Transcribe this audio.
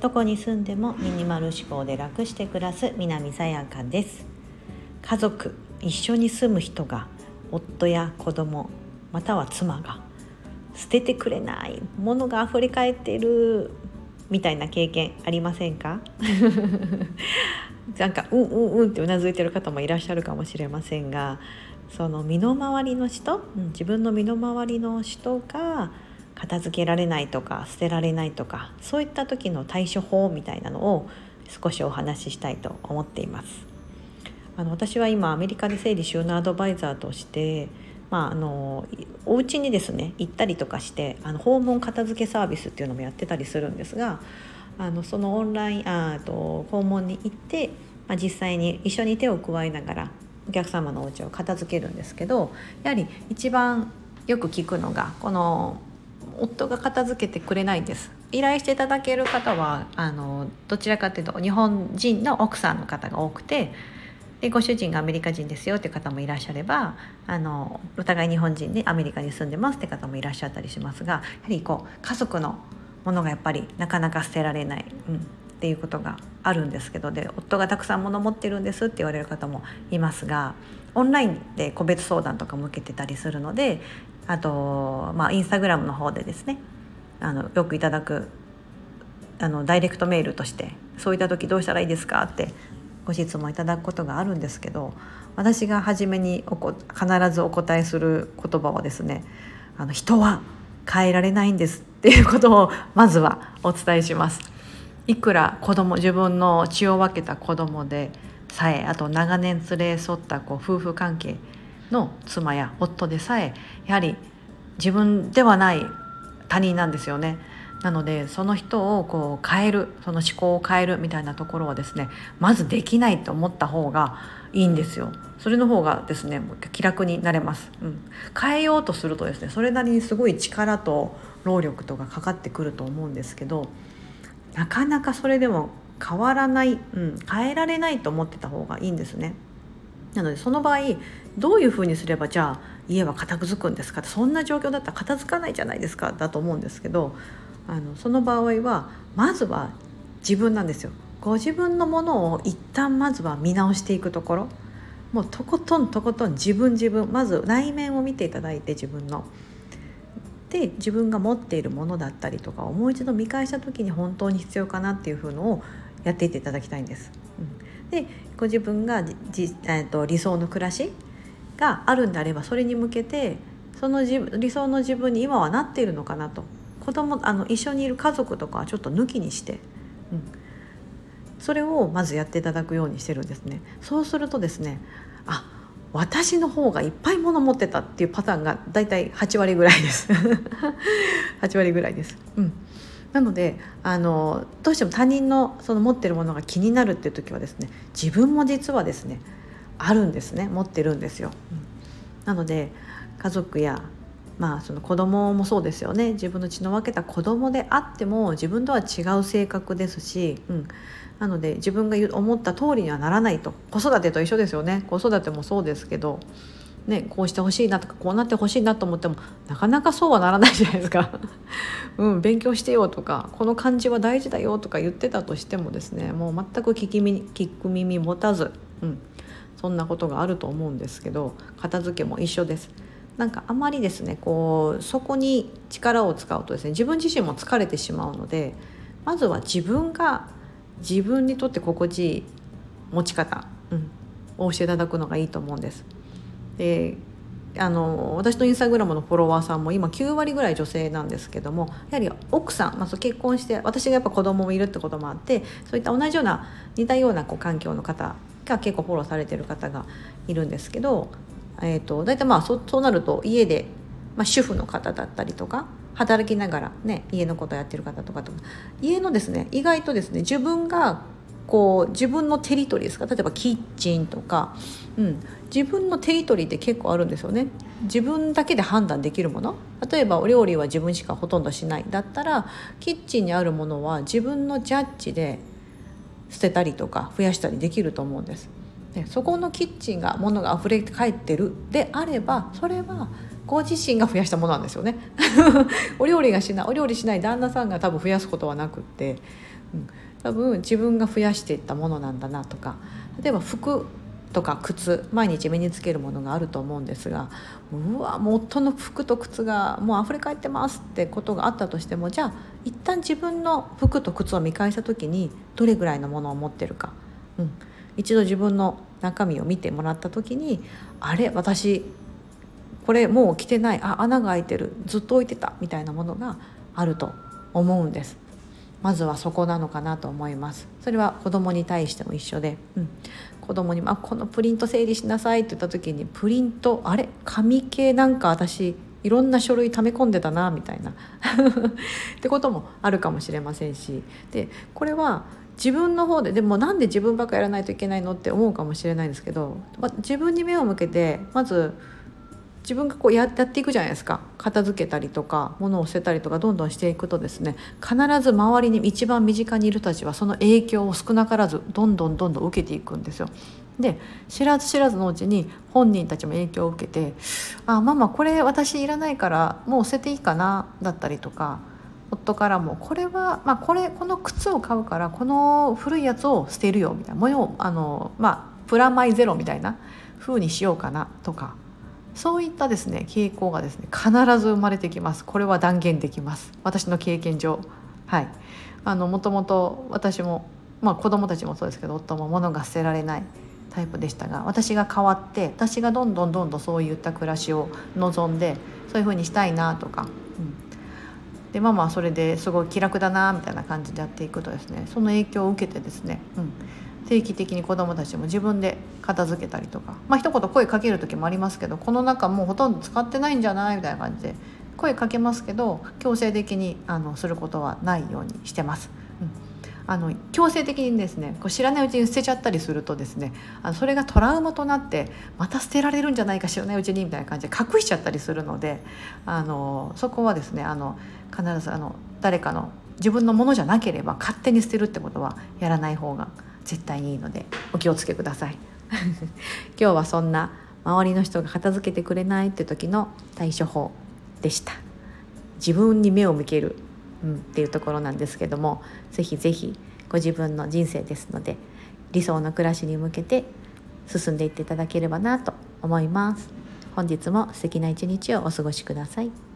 どこに住んでもミニマル思考で楽して暮らす南さやかです。家族一緒に住む人が夫や子供または妻が捨ててくれないものが溢れ返っているみたいな経験ありませんか？なんかうんうんうんってうなずいてる方もいらっしゃるかもしれませんがその身の回りの人、うん、自分の身の回りの人が片付けられないとか捨てられないとかそういった時の対処法みたいなのを少しお話ししたいと思っています。あの私は今アメリカで整理収納アドバイザーとしてまあ、あのお家にですね行ったりとかしてあの訪問片付けサービスっていうのもやってたりするんですがあのそのオンラインあと訪問に行って、まあ、実際に一緒に手を加えながらお客様のお家を片付けるんですけどやはり一番よく聞くのがこの夫が片付けてくれないんです。依頼していただける方はあのどちらかというと日本人の奥さんの方が多くてでご主人がアメリカ人ですよって方もいらっしゃればあのお互い日本人でアメリカに住んでますって方もいらっしゃったりしますがやはりこう家族のものがやっぱりなかなか捨てられない、うん、っていうことがあるんですけどで夫がたくさん物持ってるんですって言われる方もいますがオンラインで個別相談とかも受けてたりするのであと、まあ、インスタグラムの方でですねあのよくいただくあのダイレクトメールとして「そういった時どうしたらいいですか?」ってご質問いただくことがあるんですけど私が初めにおこ必ずお答えする言葉はですねあの人は変えられないんですっていうことをまずはお伝えします。いくら子供自分の血を分けた子供でさえあと長年連れ添ったこう夫婦関係の妻や夫でさえやはり自分ではない他人なんですよね。なのでその人をこう変えるその思考を変えるみたいなところはですねまずできないと思った方がいいんですよ。それの方がですね気楽になれます、うん、変えようとするとですねそれなりにすごい力と労力とかかかってくると思うんですけどなかなかそれでも変わらない、うん、変えられないと思ってた方がいいんですね。なのでその場合どういうふうにすればじゃあ家は片付くんですか？そんな状況だったら片付かないじゃないですか？だと思うんですけどあのその場合はまずは自分なんですよ。ご自分のものを一旦まずは見直していくところもうとことんとことん自分自分まず内面を見ていただいて自分の。で自分が持っているものだったりとかをもう一度見返した時に本当に必要かなっていうふうのをやっていっていただきたいんです。うん、でご自分がじ、えーと、理想の暮らしがあるんであればそれに向けてその自理想の自分に今はなっているのかなと子供あの一緒にいる家族とかはちょっと抜きにして、うん、それをまずやっていただくようにしてるんですね。そうするとですね私の方がいっぱい物持ってたっていうパターンがだいたい8割ぐらいです 8割ぐらいです。うんなのであのどうしても他人のその持ってるものが気になるっていう時はですね自分も実はですねあるんですね持ってるんですよ。うん、なので家族やまあその子供もそうですよね。自分の血の分けた子供であっても自分とは違う性格ですし、うん、なので自分が思った通りにはならないと。子育てと一緒ですよね。子育てもそうですけど、ね、こうしてほしいなとかこうなってほしいなと思ってもなかなかそうはならないじゃないですか。うん、勉強してよとかこの漢字は大事だよとか言ってたとしてもですねもう全く聞き耳聞く耳持たず、うん、そんなことがあると思うんですけど片付けも一緒です。なんかあまりですねこうそこに力を使うとですね自分自身も疲れてしまうのでまずは自分が自分にとって心地いい持ち方、うん、を教えていただくのがいいと思うんです。であの私のインスタグラムのフォロワーさんも今9割ぐらい女性なんですけどもやはり奥さん、まあ、結婚して私がやっぱ子供もいるってこともあってそういった同じような似たようなこう環境の方が結構フォローされてる方がいるんですけどえーと、大体まあそそうなると家で、まあ、主婦の方だったりとか働きながらね家のことやってる方とかと家のですね意外とですね自分がこう自分のテリトリーですか？例えばキッチンとか、うん、自分のテリトリーって結構あるんですよね。自分だけで判断できるもの？例えばお料理は自分しかほとんどしないだったらキッチンにあるものは自分のジャッジで捨てたりとか増やしたりできると思うんです。でそこのキッチンが物が溢れ返ってるであればそれはご自身が増やしたものなんですよね。お料理がしないお料理しない旦那さんが多分増やすことはなくって、うん、多分自分が増やしていったものなんだなとか例えば服とか靴毎日身につけるものがあると思うんですがうわもう夫の服と靴がもう溢れ返ってますってことがあったとしてもじゃあ一旦自分の服と靴を見返した時にどれぐらいのものを持ってるか、うん、一度自分の中身を見てもらった時にあれ私これもう着てない。あ穴が開いてる。ずっと置いてた。みたいなものがあると思うんです。まずはそこなのかなと思います。それは子供に対しても一緒で、うん、子供にあこのプリント整理しなさいって言った時にプリントあれ？紙系なんか私いろんな書類溜め込んでたなみたいな。ってこともあるかもしれませんし。でこれは自分の方ででもなんで自分ばっかやらないといけないのって思うかもしれないんですけど、ま自分に目を向けてまず自分がこうやっていくじゃないですか片付けたりとか物を捨てたりとかどんどんしていくとですね必ず周りに一番身近にいる人たちはその影響を少なからずどんどんどんどん受けていくんですよ。で知らず知らずのうちに本人たちも影響を受けて「あママこれ私いらないからもう捨てていいかな」だったりとか夫からも「これは、まあ、これこの靴を買うからこの古いやつを捨てるよ」みたいな「もよあのまあプラマイゼロみたいな風にしようかな」とか。そういったですね傾向がですね必ず生まれてきます。これは断言できます。私の経験上。はい。あのもともと私もまあ子供たちもそうですけど夫も物が捨てられないタイプでしたが私が変わって私がどんどんどんどんそういった暮らしを望んでそういうふうにしたいなとか、うん、でママはそれですごい気楽だなみたいな感じでやっていくとですね。その影響を受けてですね、うん、定期的に子どもたちも自分で片付けたりとか。まあ一言声かける時もありますけどこの中もうほとんど使ってないんじゃないみたいな感じで声かけますけど強制的にあのすることはないようにしてます。うん。あの強制的にですねこう知らないうちに捨てちゃったりするとですねあのそれがトラウマとなってまた捨てられるんじゃないか知らないうちにみたいな感じで隠しちゃったりするのであのそこはですねあの必ずあの誰かの自分のものじゃなければ勝手に捨てるってことはやらない方が絶対にいいのでお気をつけください。今日はそんな周りの人が片付けてくれないって時の対処法でした。自分に目を向ける、うん、っていうところなんですけども是非是非ご自分の人生ですので理想の暮らしに向けて進んでいっていただければなと思います。本日も素敵な一日をお過ごしください。